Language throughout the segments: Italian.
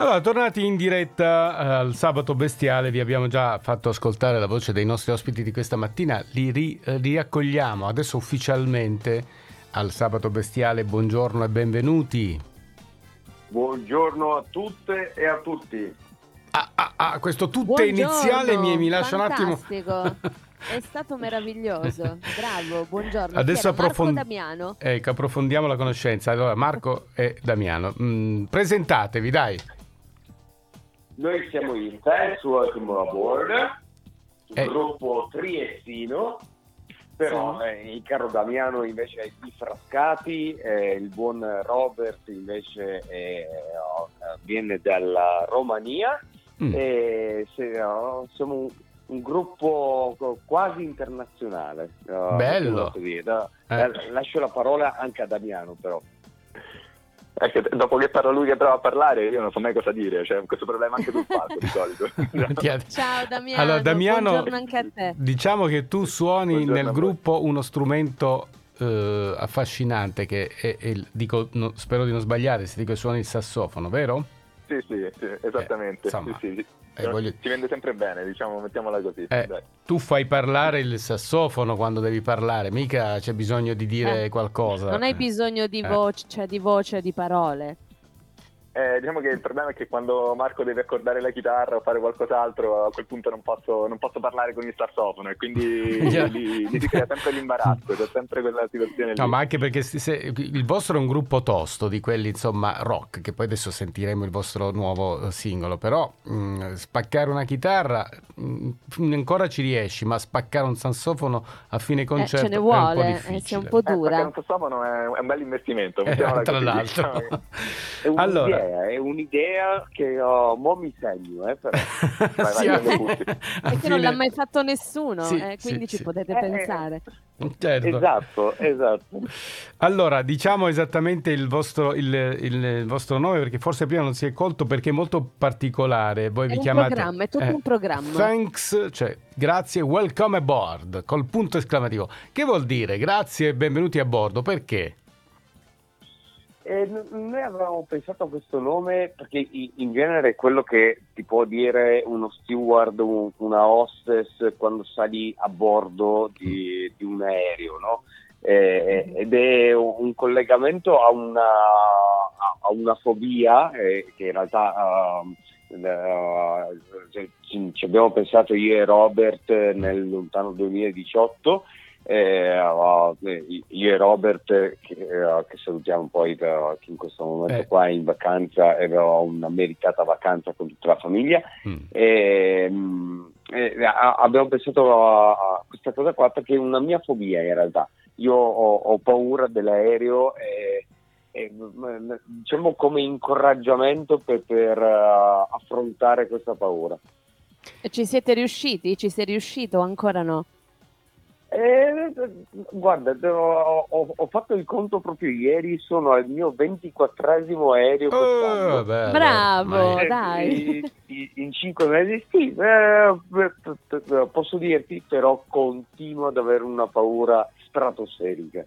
Allora, tornati in diretta eh, al sabato bestiale, vi abbiamo già fatto ascoltare la voce dei nostri ospiti di questa mattina, li ri- eh, riaccogliamo adesso ufficialmente al sabato bestiale. Buongiorno e benvenuti. Buongiorno a tutte e a tutti. Ah, ah, ah, questo tutte Buongiorno, iniziale mi, mi lascia un attimo. fantastico. È stato meraviglioso. Bravo, buongiorno. Adesso approfond- Marco Damiano. Ecco, approfondiamo la conoscenza. Allora, Marco e Damiano, mm, presentatevi, dai. Noi siamo in Thanks Welcome Aboard, un Eh. gruppo triestino, però eh, il caro Damiano invece è di Frascati, eh, il buon Robert invece è- eh, viene dalla Romania Mm. e se- no, siamo un, un gruppo quasi internazionale. Bello. no? Eh. Eh, Lascio la parola anche a Damiano però. È che dopo che parla lui che prova a parlare, io non so mai cosa dire, c'è questo problema anche palco di solito. Ciao Damiano. Allora, Damiano, Buongiorno anche a te. diciamo che tu suoni Buongiorno nel gruppo uno strumento eh, affascinante che è, è il- dico, no, spero di non sbagliare se dico che suoni il sassofono, vero? sì, sì, sì, esattamente. Eh, insomma, sì, sì. Eh, voglio- Si vende sempre bene, diciamo, mettiamola così. Eh, tu fai parlare il sassofono quando devi parlare, mica c'è bisogno di dire Eh, qualcosa. Non hai bisogno di Eh. voce, cioè di voce, di parole. Eh, diciamo che il problema è che quando Marco deve accordare la chitarra o fare qualcos'altro, a quel punto non posso, non posso parlare con il sassofono e quindi lì, lì si crea sempre l'imbarazzo, c'è sempre quella situazione lì. No, ma anche perché se- se- il vostro è un gruppo tosto di quelli, insomma, rock, che poi adesso sentiremo il vostro nuovo eh, singolo, però mh, spaccare una chitarra mh, ancora ci riesci, ma spaccare un sassofono a fine concerto Eh, ce ne è un po' vuole, eh, difficile. sia un po' Eh, dura. un sassofono è, è un bel investimento, Eh, tra l'altro. diciamo. È un'idea, è un'idea che oh, mo mi segno, eh, però. vai, Sì, a- tutti. a Perché non l'ha fine- mai fatto nessuno, Sì, eh, quindi sì, ci sì. potete Eh, pensare. Certo. Esatto, esatto. Allora, diciamo esattamente il vostro, il, il- il vostro nome perché forse prima non si è colto perché è molto particolare. Voi È vi un chiamate programma, è tutto un programma. Thanks, cioè grazie, welcome aboard col punto esclamativo. Che vuol dire grazie e benvenuti a bordo? Perché? E n- noi avevamo pensato a questo nome perché in genere è quello che ti può dire uno steward, un- una hostess quando sali a bordo di, di un aereo, no? Eh, ed è un collegamento a una, a- una fobia eh, che in realtà eh, ci, ci abbiamo pensato io e Robert nel lontano 2018 eh, uh, io e Robert eh, che, eh, che salutiamo poi che in questo momento Eh. qua è in vacanza e aveva una meritata vacanza con tutta la famiglia Mm. e, mm, e, a- abbiamo pensato a, a questa cosa qua perché è una mia fobia in realtà io ho, ho paura dell'aereo e, e, diciamo come incoraggiamento per, per, eh, affrontare questa paura E ci siete riusciti? Ci sei riuscito o ancora no? Eh, guarda, ho, ho- ho fatto il conto proprio ieri, sono al mio 24esimo aereo Oh. Bravo. Eh, dai. i- i- In cinque mesi, sì, eh, t- posso dirti, però continuo ad avere una paura stratosferica.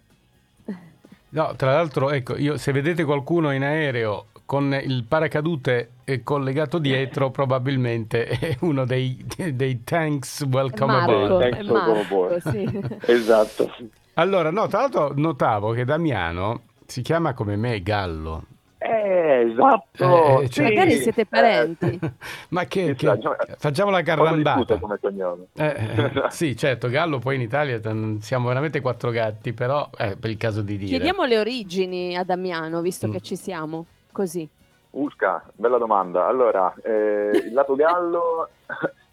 No, tra l'altro, ecco, io, se vedete qualcuno in aereo con il paracadute eh, collegato dietro, probabilmente è uno dei, dei tanks welcome Marco, aboard. Thanks è for Marco, board. sì. Esatto. Allora, no, tra l'altro notavo che Damiano si chiama come me Gallo. Eh, esatto. Eh, sì. cioè- Magari siete parenti. Ma che, Chissà, che- no, facciamo la carrambata. come cognome. Eh, eh, sì, certo, Gallo poi in Italia siamo veramente quattro gatti, però eh, per il caso di dire. Chiediamo le origini a Damiano, visto Mm. che ci siamo. Così. Usca, bella domanda. Allora, eh, il lato gallo,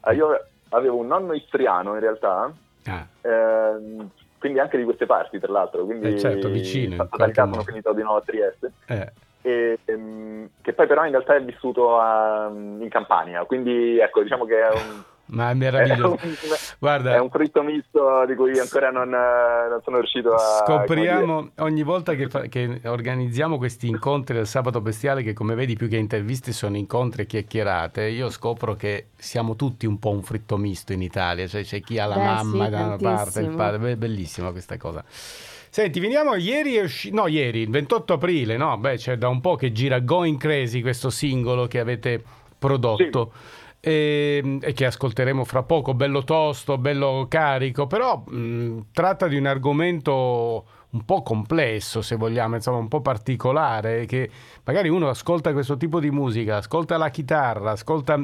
eh, io avevo un nonno istriano in realtà, Ah, ehm, quindi anche di queste parti tra l'altro, quindi Eh, certo, vicino, sono finito di nuovo a Trieste, eh. E, ehm, che poi però in realtà è vissuto a- in Campania, quindi ecco, diciamo che è un, Ma è è meraviglioso. un, Guarda, è un fritto misto di cui ancora non, eh, non sono riuscito a... Scopriamo ogni volta che, fa- che organizziamo questi incontri del sabato bestiale, che come vedi più che interviste sono incontri e chiacchierate, io scopro che siamo tutti un po' un fritto misto in Italia, cioè c'è chi ha la Beh, mamma sì, da una parte, il padre, Beh, bellissima questa cosa. Senti, veniamo, ieri è uscito, no ieri, il 28 aprile, no? Beh, c'è da un po' che gira Going Crazy questo singolo che avete prodotto. Sì. E, e, che ascolteremo fra poco, bello tosto, bello carico, però mh, tratta di un argomento un po' complesso, se vogliamo, insomma, un po' particolare, che magari uno ascolta questo tipo di musica, ascolta la chitarra, ascolta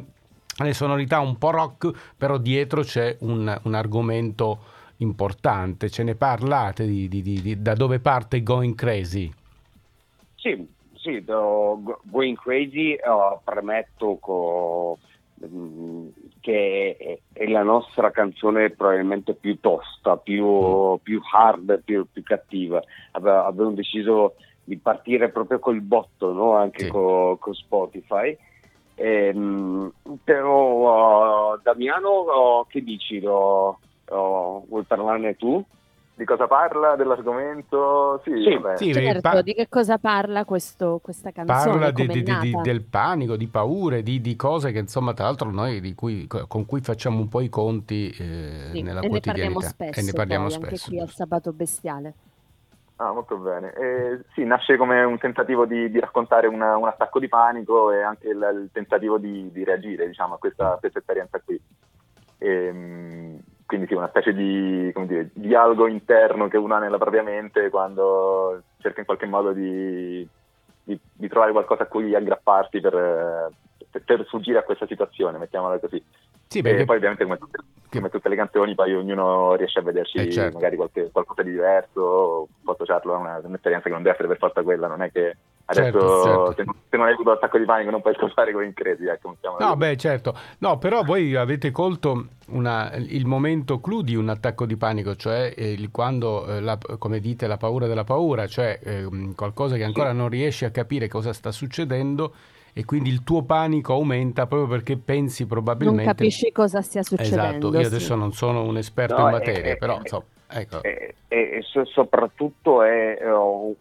le sonorità un po' rock, però dietro c'è un, un argomento importante. Ce ne parlate di, di, di, da dove parte Going Crazy? Sì, sì, Going Crazy uh, premetto co, che è, la nostra canzone probabilmente più tosta, più, più hard, più, più cattiva. Abbiamo deciso di partire proprio col botto, no? anche sì. con, con Spotify. Ehm, però uh, Damiano, uh, che dici? Uh, vuoi parlarne tu? Di cosa parla dell'argomento? Sì, sì, sì certo, pa- di che cosa parla questo, questa canzone? Parla di, di, di, del panico, di paure, di, cose che insomma tra l'altro noi cui, con cui facciamo un po' i conti eh, sì, nella e quotidianità. Ne spesso, e ne parliamo poi, spesso. Anche qui al Sabato Bestiale. Ah, molto bene. Eh, sì, nasce come un tentativo di, di raccontare una, un attacco di panico e anche il, il tentativo di, di, reagire diciamo, a questa, questa esperienza qui. E, ehm, quindi sì, una specie di dire, dialogo interno che uno ha nella propria mente quando cerca in qualche modo di, di trovare qualcosa a cui aggrapparsi per, per, per sfuggire a questa situazione, mettiamola così. Sì, perché... E poi ovviamente come tutte, come tutte, le canzoni poi ognuno riesce a vederci eh certo. magari qualche, qualcosa di diverso, può associarlo a una, un'esperienza che non deve essere per forza quella, non è che adesso certo, certo. Se, non, hai avuto l'attacco di panico non puoi ascoltare con incredi. Ecco, no, beh certo, no, però voi avete colto una, il momento clou di un attacco di panico, cioè il, quando, eh, la, come dite, la paura della paura, cioè eh, qualcosa che ancora sì. non riesci a capire cosa sta succedendo e quindi il tuo panico aumenta proprio perché pensi probabilmente... Non capisci cosa stia succedendo. Esatto, io adesso non sono un esperto no, in materia, è, però insomma... Ecco. E, e, soprattutto è uh,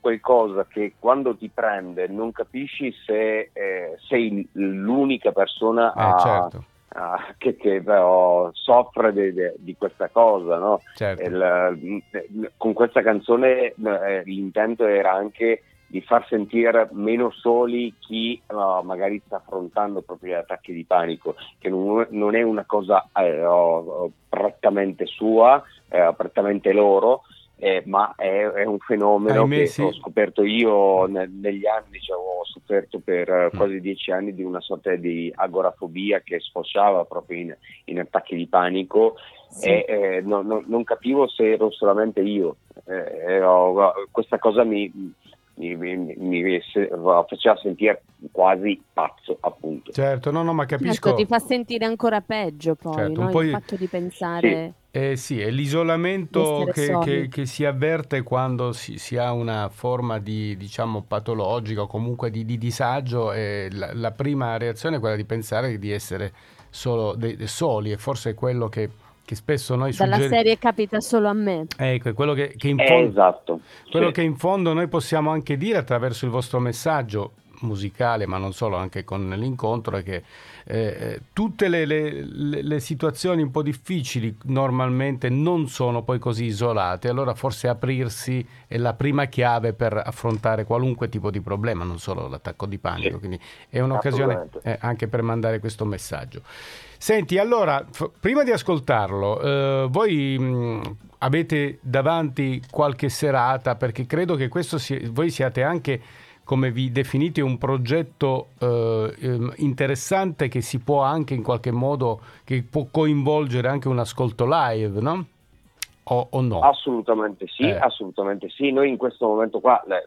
qualcosa che quando ti prende non capisci se eh, sei l'unica persona eh, a, certo. a, che, che uh, soffre de, de, di questa cosa. No? Certo. Il, con questa canzone eh, l'intento era anche di far sentire meno soli chi uh, magari sta affrontando proprio gli attacchi di panico, che non, non è una cosa oh, prettamente sua, eh, prettamente loro, eh, ma è, è, un fenomeno Ahimè, che sì. ho scoperto io ne, negli anni, cioè, ho sofferto per mm. quasi dieci anni di una sorta di agorafobia che sfociava proprio in, in attacchi di panico sì. e eh, no, no, non capivo se ero solamente io. Eh, oh, questa cosa mi, mi, mi, mi, faceva sentire quasi pazzo, appunto. Certo, no, no, ma capisco. Certo, ti fa sentire ancora peggio poi, certo, no? il fatto di pensare... Sì. Eh sì, è l'isolamento che, che, che, si avverte quando si, si, ha una forma di, diciamo, patologica o comunque di, di disagio e la, la, prima reazione è quella di pensare di essere solo de, de soli e forse è quello che che spesso noi Dalla suggeri... serie capita solo a me. Ecco, quello che, che in fondo, esatto. quello sì. che in fondo noi possiamo anche dire attraverso il vostro messaggio musicale, ma non solo, anche con l'incontro, è che eh, eh, tutte le, le, le, situazioni un po' difficili normalmente non sono poi così isolate, allora forse aprirsi è la prima chiave per affrontare qualunque tipo di problema, non solo l'attacco di panico, sì. quindi è un'occasione eh, anche per mandare questo messaggio. Senti, allora, f- prima di ascoltarlo, eh, voi mh, avete davanti qualche serata, perché credo che questo sia, voi siate anche come vi definite un progetto eh, ehm, interessante che si può anche in qualche modo che può coinvolgere anche un ascolto live, no? O, o no? Assolutamente sì, eh. assolutamente sì. Noi in questo momento qua, le,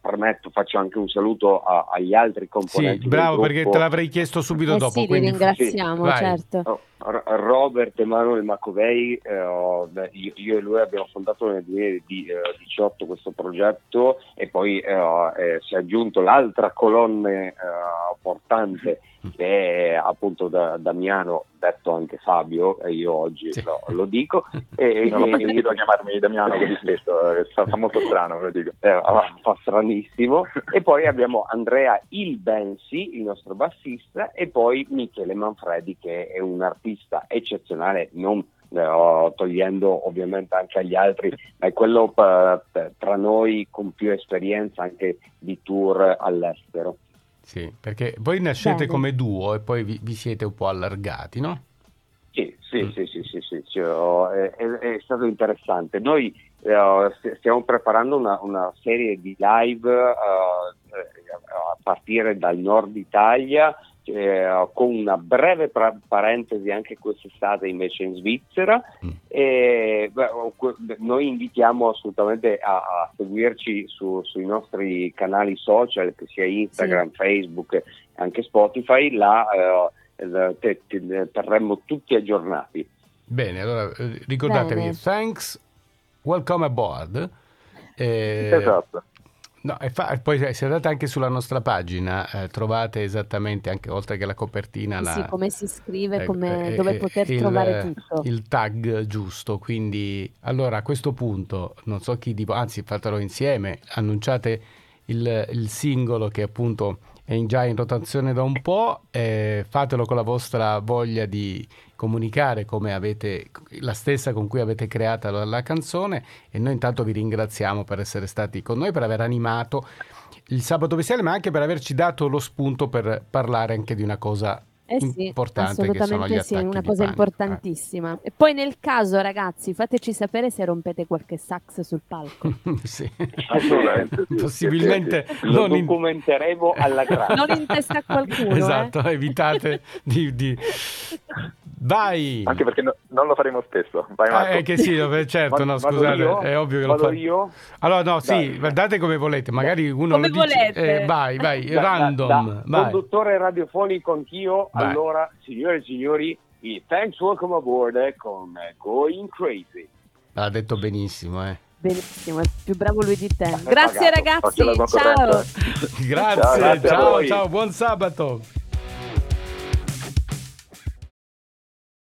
permetto, faccio anche un saluto a, agli altri componenti. Sì, bravo perché te l'avrei chiesto subito eh dopo. Sì, quindi... ringraziamo, sì. certo. Oh, Robert Emanuele Macovei, eh, io, e lui abbiamo fondato nel 2018 questo progetto e poi eh, eh, si è aggiunto l'altra colonna eh, portante che è appunto da, Damiano, detto anche Fabio, e io oggi sì. lo, lo, dico. E, non ho sentito a chiamarmi Damiano così spesso, eh, fa, fa molto strano, ve lo dico. Eh, fa stranissimo. e poi abbiamo Andrea Il Bensi, il nostro bassista, e poi Michele Manfredi, che è un artista eccezionale, non eh, togliendo ovviamente anche agli altri, ma è quello per, tra noi con più esperienza anche di tour all'estero. Sì, perché voi nascete Bene. come duo e poi vi, vi siete un po' allargati, no? Sì, sì, Mm. sì, sì, sì, sì, sì, oh, è, è- stato interessante. Noi eh, st- stiamo preparando una, una serie di live eh, eh, a partire dal nord Italia, eh, con una breve pra- parentesi anche quest'estate invece in Svizzera. Mm. E, beh, noi invitiamo assolutamente a, a seguirci su- sui nostri canali social, che sia Instagram, Facebook e anche Spotify. Là eh, eh, te- te- terremo tutti aggiornati. Bene, allora eh, ricordatevi, Bene. thanks, welcome aboard. Eh, Esatto. No, e fa- poi se andate anche sulla nostra pagina eh, trovate esattamente anche oltre che la copertina la- Sì, come si scrive, ecco, come- eh, dove eh, poter il- trovare tutto. il tag giusto quindi allora a questo punto non so chi di anzi fatelo insieme annunciate il, il singolo che appunto è già in rotazione da un po' eh, fatelo con la vostra voglia di comunicare come avete la stessa con cui avete creata la, la canzone. E noi intanto vi ringraziamo per essere stati con noi per aver animato il sabato bestiale ma anche per averci dato lo spunto per parlare anche di una cosa Eh sì, importante che sono gli assolutamente sì, una cosa panico. importantissima. E poi nel caso, ragazzi, fateci sapere se rompete qualche sax sul palco. Eh, sì. Assolutamente, sì, Possibilmente Lo non in... documenteremo alla grande. non in testa a qualcuno, Esatto, eh. evitate di... di... Vai! Anche perché no- non lo faremo spesso. Vai, Ah, Marco. eh, che sì, certo, no, scusate, io? è ovvio che lo fate. io? Allora, no, sì, Dai. guardate come volete, magari uno Come lo dice... volete. eh, vai, vai, Da- da- random, da vai. conduttore radiofonico anch'io, Vai. allora, signore e signori, i Thanks Welcome Aboard eh, con Going Crazy. L'ha detto benissimo, eh. Benissimo, è più bravo lui di te. Grazie pagato. ragazzi, Faccio ciao. Grazie, Ciao, ciao, ciao, buon sabato.